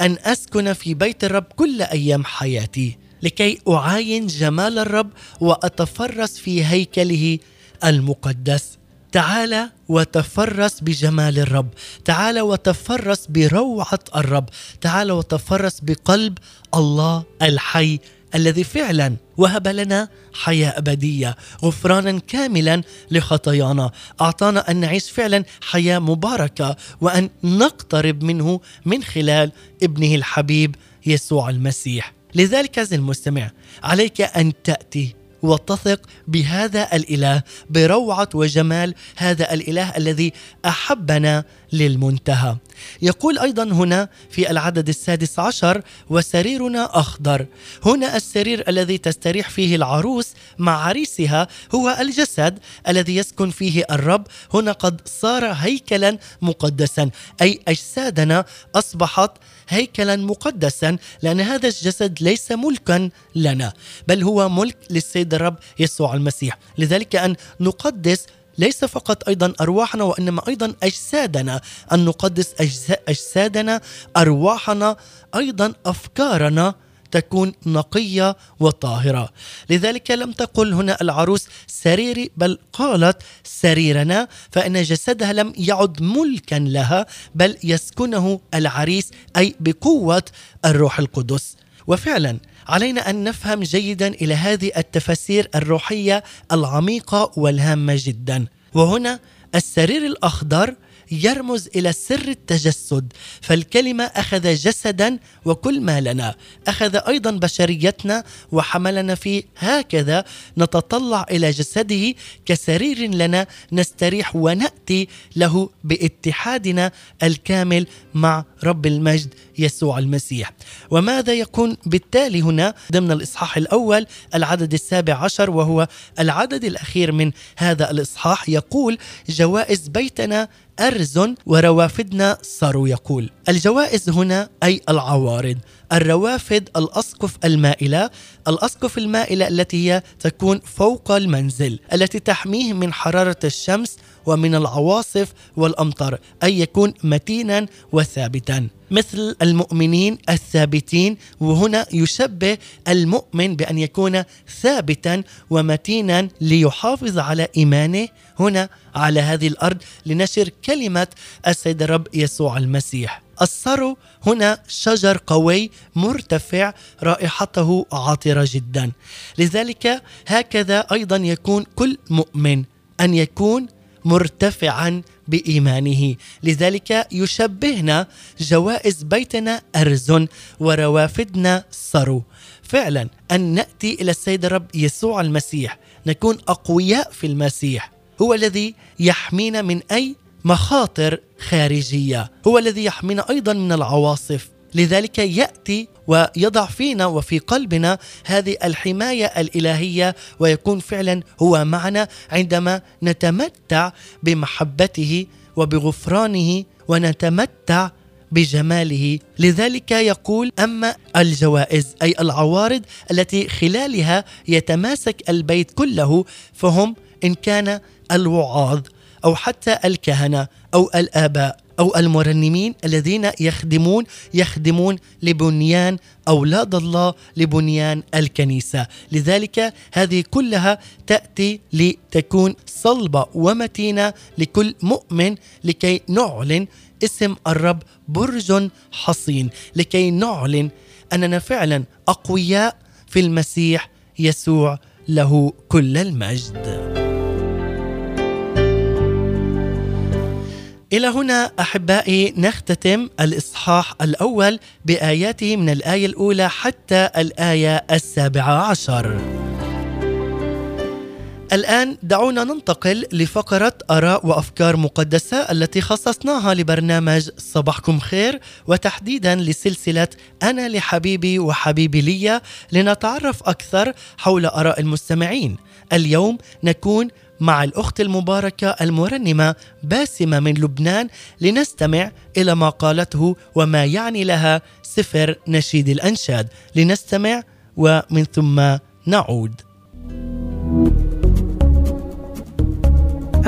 أن أسكن في بيت الرب كل أيام حياتي لكي أعاين جمال الرب وأتفرس في هيكله المقدس. تعال وتفرس بجمال الرب تعال وتفرس بروعة الرب تعال وتفرس بقلب الله الحي الذي فعلا وهب لنا حياة أبدية غفرانا كاملا لخطايانا. أعطانا أن نعيش فعلا حياة مباركة وأن نقترب منه من خلال ابنه الحبيب يسوع المسيح. لذلك عزيزي المستمع عليك أن تأتي وتثق بهذا الإله بروعة وجمال هذا الإله الذي أحبنا للمنتهى. يقول أيضا هنا في العدد السادس عشر وسريرنا أخضر هنا السرير الذي تستريح فيه العروس مع عريسها هو الجسد الذي يسكن فيه الرب. هنا قد صار هيكلا مقدسا أي أجسادنا أصبحت هيكلا مقدسا لأن هذا الجسد ليس ملكا لنا بل هو ملك للسيد الرب يسوع المسيح. لذلك أن نقدس ليس فقط أيضا أرواحنا وإنما أيضا أجسادنا. أن نقدس أجسادنا أرواحنا أيضا أفكارنا تكون نقية وطاهرة. لذلك لم تقل هنا العروس سريري بل قالت سريرنا فإن جسدها لم يعد ملكا لها بل يسكنه العريس أي بقوة الروح القدس. وفعلا علينا أن نفهم جيدا إلى هذه التفاسير الروحية العميقة والهامة جدا. وهنا السرير الأخضر يرمز إلى سر التجسد فالكلمة أخذ جسدا وكل ما لنا أخذ أيضا بشريتنا وحملنا فيه هكذا نتطلع إلى جسده كسرير لنا نستريح ونأتي له باتحادنا الكامل مع رب المجد يسوع المسيح. وماذا يكون بالتالي هنا؟ ضمن الإصحاح الأول العدد السابع عشر وهو العدد الأخير من هذا الإصحاح يقول جوائز بيتنا أرز وروافدنا صاروا يقول. الجوائز هنا أي العوارض. الروافد الأسقف المائلة. الأسقف المائلة التي هي تكون فوق المنزل التي تحميه من حرارة الشمس ومن العواصف والأمطار أي يكون متينا وثابتا. مثل المؤمنين الثابتين وهنا يشبه المؤمن بأن يكون ثابتا ومتينا ليحافظ على إيمانه هنا على هذه الأرض لنشر كلمة السيد الرب يسوع المسيح. الصرو هنا شجر قوي مرتفع رائحته عاطره جدا. لذلك هكذا أيضا يكون كل مؤمن أن يكون مرتفعا بإيمانه. لذلك يشبهنا جوائز بيتنا ارز وروافدنا صرو. فعلا أن نأتي إلى السيد الرب يسوع المسيح. نكون أقوياء في المسيح. هو الذي يحمينا من أي مخاطر خارجية. هو الذي يحمينا أيضا من العواصف. لذلك يأتي ويضع فينا وفي قلبنا هذه الحماية الإلهية ويكون فعلا هو معنا عندما نتمتع بمحبته وبغفرانه ونتمتع بجماله. لذلك يقول أما الجوائز أي العوارض التي خلالها يتماسك البيت كله فهم إن كان الوعاظ أو حتى الكهنة أو الآباء أو المرنمين الذين يخدمون يخدمون لبنيان أولاد الله لبنيان الكنيسة، لذلك هذه كلها تأتي لتكون صلبة ومتينة لكل مؤمن لكي نعلن اسم الرب برج حصين، لكي نعلن أننا فعلا أقوياء في المسيح يسوع له كل المجد. إلى هنا أحبائي نختتم الإصحاح الأول بآياته من الآية الأولى حتى الآية السابعة عشر. الآن دعونا ننتقل لفقرة آراء وأفكار مقدسة التي خصصناها لبرنامج صباحكم خير وتحديدا لسلسلة أنا لحبيبي وحبيبي لي لنتعرف أكثر حول آراء المستمعين. اليوم نكون مع الأخت المباركة المرنمة باسمة من لبنان لنستمع إلى ما قالته وما يعني لها سفر نشيد الأنشاد. لنستمع ومن ثم نعود.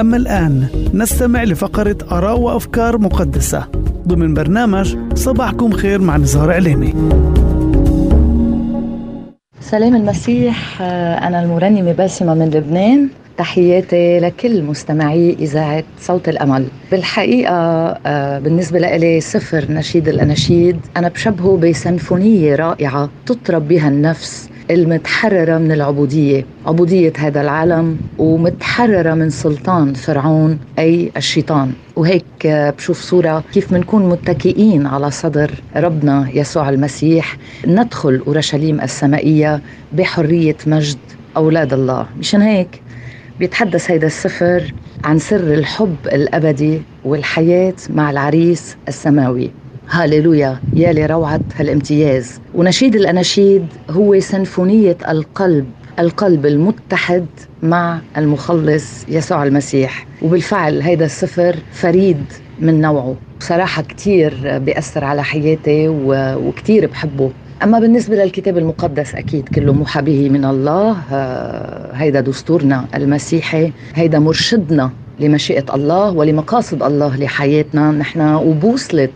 أما الآن نستمع لفقرة آراء وأفكار مقدسة. ضمن برنامج صباحكم خير مع نزار عليمي سلام المسيح أنا المرنمة باسمة من لبنان. تحياتي لكل مستمعي إذاعة صوت الأمل. بالحقيقة آه، بالنسبة لي سفر نشيد الأناشيد. أنا بشبهه بسنفونية رائعة تطرب بها النفس المتحررة من العبودية. عبودية هذا العالم ومتحررة من سلطان فرعون أي الشيطان. وهيك بشوف صورة كيف منكون متكئين على صدر ربنا يسوع المسيح. ندخل أورشليم السمائية بحرية مجد أولاد الله. مشان هيك بيتحدث هيدا السفر عن سر الحب الأبدي والحياة مع العريس السماوي. هاليلويا يا لروعة هالامتياز. ونشيد الأناشيد هو سنفونية القلب القلب المتحد مع المخلص يسوع المسيح. وبالفعل هيدا السفر فريد من نوعه. بصراحة كتير بيأثر على حياتي وكتير بحبه. أما بالنسبة للكتاب المقدس أكيد كله موحى به من الله آه، هيدا دستورنا المسيحي هيدا مرشدنا لمشيئة الله ولمقاصد الله لحياتنا. نحن وبوصلة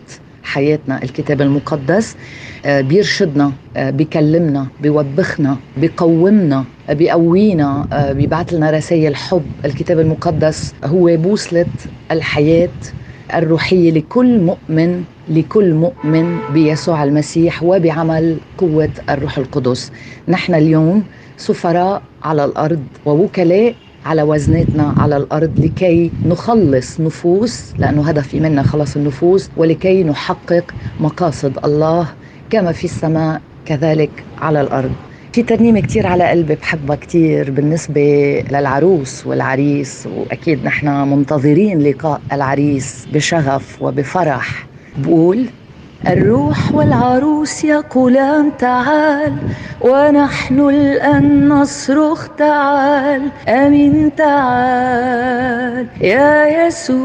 حياتنا الكتاب المقدس آه، بيرشدنا آه، بيكلمنا بيوبخنا بيقومنا بيقوينا بيبعث لنا رسائل حب. الكتاب المقدس هو بوصلة الحياة الروحية لكل مؤمن لكل مؤمن بيسوع المسيح وبعمل قوة الروح القدس. نحن اليوم سفراء على الأرض ووكلاء على وزناتنا على الأرض لكي نخلص نفوس لأنه هدفي منا خلص النفوس ولكي نحقق مقاصد الله كما في السماء كذلك على الأرض. في ترنيمة كتير على قلبي بحبها كتير بالنسبة للعروس والعريس وأكيد نحن منتظرين لقاء العريس بشغف وبفرح. بقول الروح والعروس يقولان تعال ونحن الآن نصرخ تعال أمين تعال. يا يسوع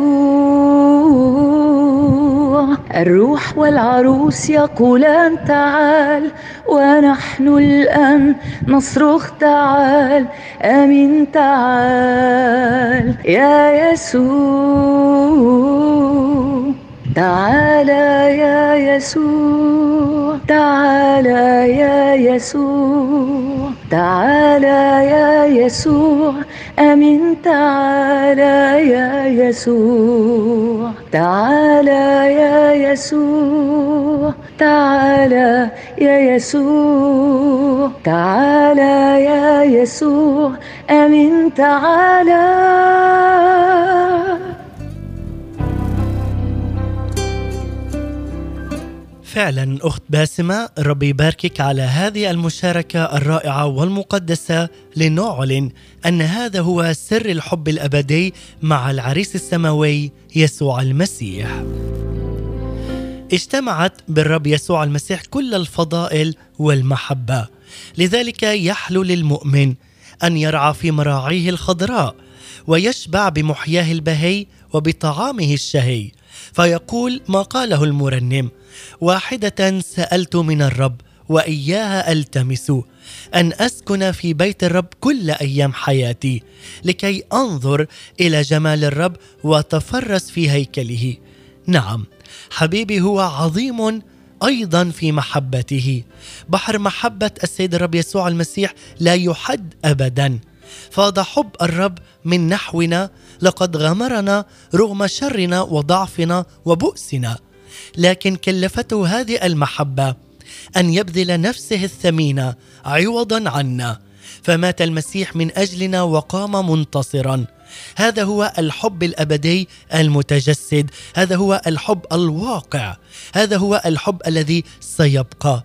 الروح والعروس يقولان تعال ونحن الآن نصرخ تعال أمين تعال. يا يسوع. تعالى يا يسوع تعالى يا يسوع تعالى يا يسوع أمين تعالى يا يسوع تعالى يا يسوع تعالى يا يسوع تعالى يا يسوع أمين تعالى. فعلا أخت باسمة ربي يباركك على هذه المشاركة الرائعة والمقدسة لنعلن أن هذا هو سر الحب الأبدي مع العريس السماوي يسوع المسيح. اجتمعت بالرب يسوع المسيح كل الفضائل والمحبة. لذلك يحلو للمؤمن أن يرعى في مراعيه الخضراء ويشبع بمحياه البهي وبطعامه الشهي. فيقول ما قاله المرنم. واحدة سألت من الرب وإياها ألتمس أن أسكن في بيت الرب كل أيام حياتي لكي أنظر إلى جمال الرب وأتفرس في هيكله. نعم حبيبي هو عظيم أيضا في محبته. بحر محبة السيد الرب يسوع المسيح لا يحد ابدا. فاض حب الرب من نحونا لقد غمرنا رغم شرنا وضعفنا وبؤسنا. لكن كلفته هذه المحبة أن يبذل نفسه الثمينه عوضا عنا. فمات المسيح من أجلنا وقام منتصرا. هذا هو الحب الأبدي المتجسد. هذا هو الحب الواقع. هذا هو الحب الذي سيبقى.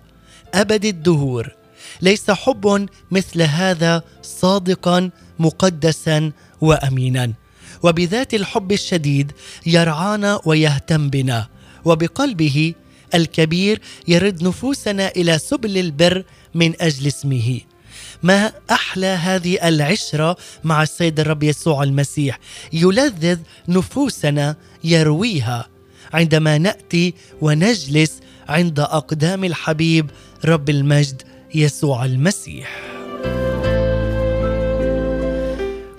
أبد الدهور. ليس حب مثل هذا صادقا مقدسا وأمينا. وبذات الحب الشديد يرعانا ويهتم بنا. وبقلبه الكبير يرد نفوسنا إلى سبل البر من أجل اسمه. ما أحلى هذه العشرة مع السيد الرب يسوع المسيح. يلذذ نفوسنا يرويها. عندما نأتي ونجلس عند أقدام الحبيب رب المجد يسوع المسيح.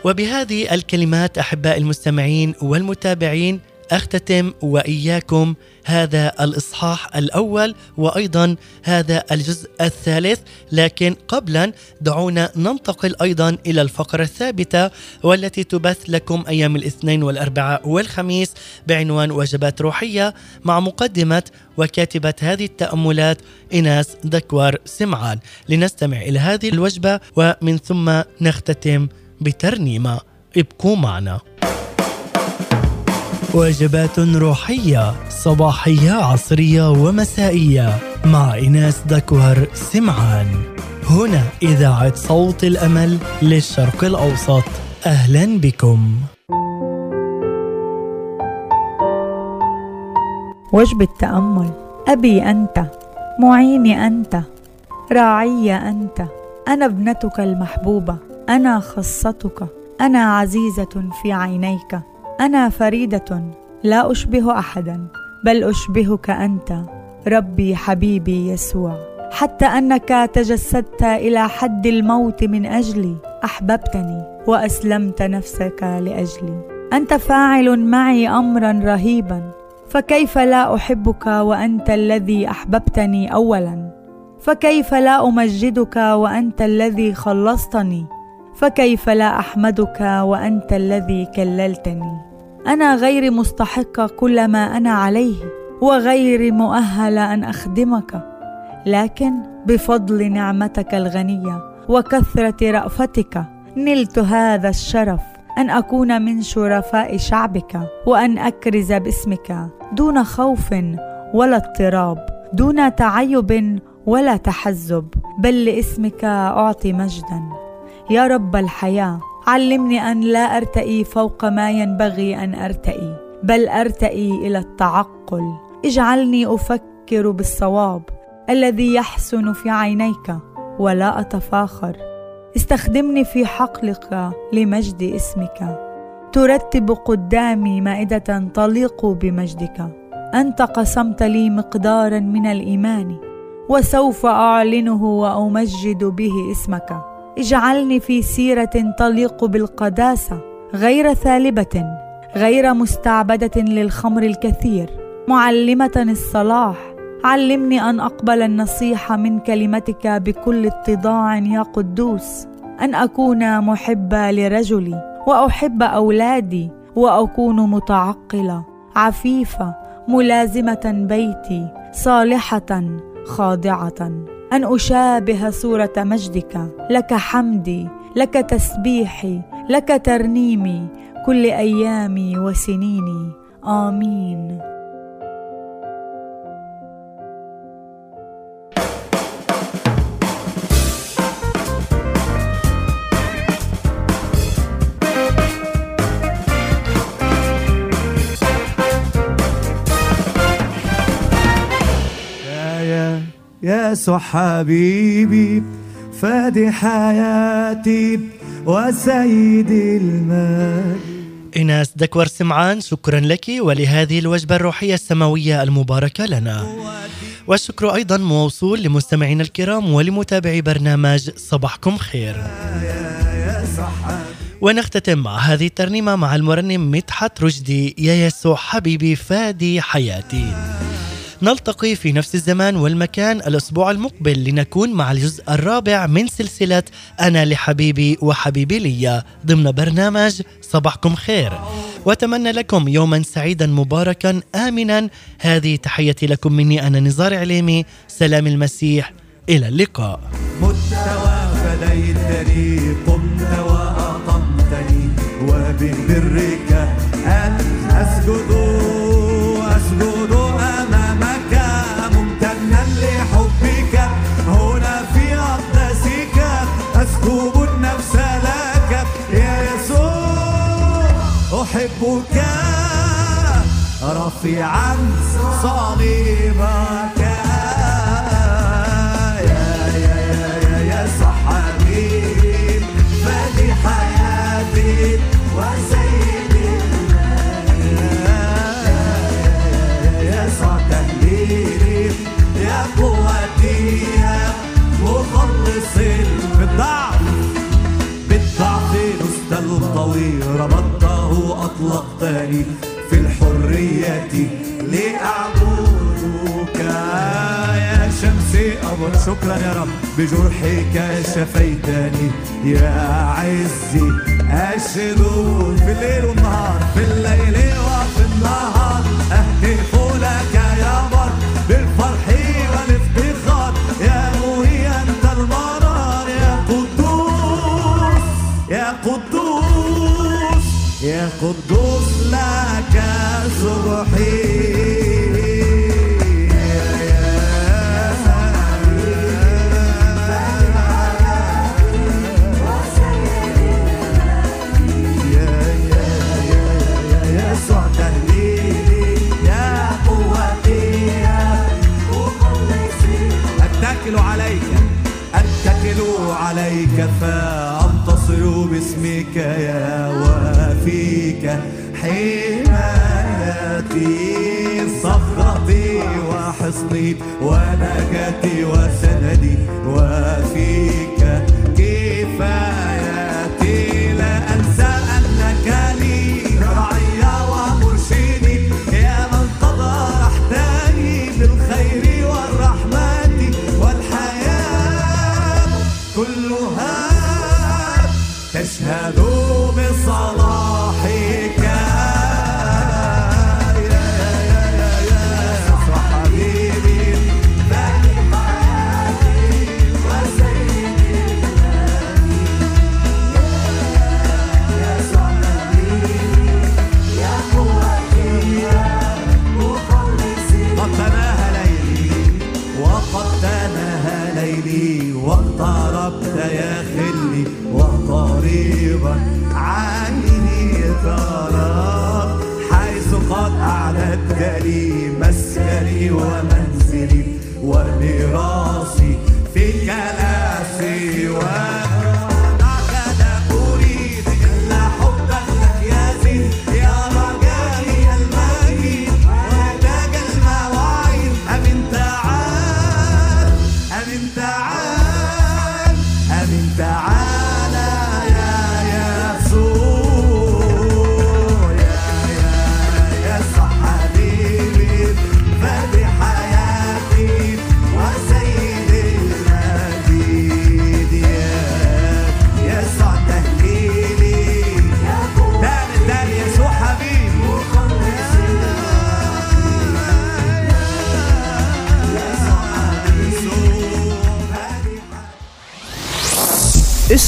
وبهذه الكلمات احباء المستمعين والمتابعين أختتم وإياكم هذا الإصحاح الأول وأيضا هذا الجزء الثالث لكن قبلا دعونا ننتقل أيضا إلى الفقرة الثابتة والتي تبث لكم أيام الاثنين والاربعاء والخميس بعنوان وجبات روحية مع مقدمة وكاتبة هذه التأملات ايناس دكوار سمعان. لنستمع إلى هذه الوجبة ومن ثم نختتم بترنيمه ابقوا معنا. وجبات روحية صباحية عصرية ومسائية. مع إناس دكوهر سمعان. هنا إذاعة صوت الأمل للشرق الأوسط. أهلا بكم. وجبة تأمل أبي أنت. معيني أنت. راعي أنت. أنا ابنتك المحبوبة. أنا خصتك. أنا عزيزة في عينيك. أنا فريدة. لا أشبه أحدا بل أشبهك أنت. ربي حبيبي يسوع حتى أنك تجسدت إلى حد الموت من أجلي أحببتني وأسلمت نفسك لأجلي. أنت فاعل معي أمرا رهيبا فكيف لا أحبك وأنت الذي أحببتني أولا؟ فكيف لا أمجدك وأنت الذي خلصتني؟ فكيف لا أحمدك وأنت الذي كللتني؟ أنا غير مستحقه كل ما أنا عليه وغير مؤهله أن أخدمك. لكن بفضل نعمتك الغنية وكثرة رأفتك نلت هذا الشرف أن أكون من شرفاء شعبك وأن أكرز باسمك دون خوف ولا اضطراب دون تعيب ولا تحزب. بل لاسمك أعطي مجدا. يا رب الحياة علمني أن لا أرتئي فوق ما ينبغي أن أرتئي بل أرتئي إلى التعقل. اجعلني أفكر بالصواب الذي يحسن في عينيك ولا أتفاخر. استخدمني في حقلك لمجد اسمك. ترتب قدامي مائدة تليق بمجدك. أنت قسمت لي مقدارا من الإيمان وسوف أعلنه وأمجد به اسمك. اجعلني في سيرة تليق بالقداسة غير ثالبة غير مستعبدة للخمر الكثير. معلمة الصلاح علمني أن أقبل النصيحه من كلمتك بكل اتضاع يا قدوس. أن أكون محبه لرجلي وأحب أولادي وأكون متعقلة. عفيفة ملازمة بيتي صالحة خاضعة. أن أشابه صورة مجدك. لك حمدي لك تسبيحي لك ترنيمي كل أيامي وسنيني. آمين. يسوع حبيبي فادي حياتي وسيدي المال. إيناس دكور سمعان شكرا لك ولهذه الوجبة الروحية السماوية المباركة لنا. والشكر أيضا موصول لمستمعينا الكرام ولمتابعي برنامج صباحكم خير. ونختتم مع هذه الترنيمة مع المرنم مدحت رشدي يا يسوع حبيبي فادي حياتي. نلتقي في نفس الزمان والمكان الأسبوع المقبل لنكون مع الجزء الرابع من سلسلة أنا لحبيبي وحبيبي لي ضمن برنامج صباحكم خير. وأتمنى لكم يوما سعيدا مباركا آمنا. هذه تحيتي لكم مني أنا نزار عليمي. سلام المسيح. إلى اللقاء. مت وفديتني قمت وأقمتني وببرك أن أسجد رفيعا صليبك. يا يا يا يا يا حياتي يا يا قوتي يا مخلصي بالضعف. نست الطويل ربطته أطلقتني. شكرا يا رب بجرحك شفيتني يا عزي. أشدود في الليل والنهار في الليل وفي النهار أهتف لك يا بر بالفرح والافتخار. يا مهي أنت المرار يا قدوس يا قدوس يا قدوس لك صبحي فأنتصر باسمك يا وفيك حمايتي صخرتي وحصني ونجاتي وسندي وفيك.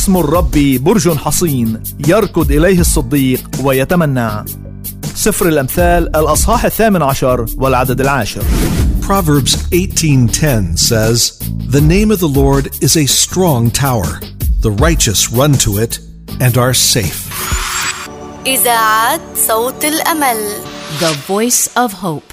اسم الرب برج حصين يركض إليه الصديق ويتمنع سفر الأمثال الأصحاح الثامن عشر والعدد العاشر Proverbs 18:10 says, "The name of the Lord is a strong tower. The righteous run to it and are safe." إذاعة صوت الأمل The Voice of Hope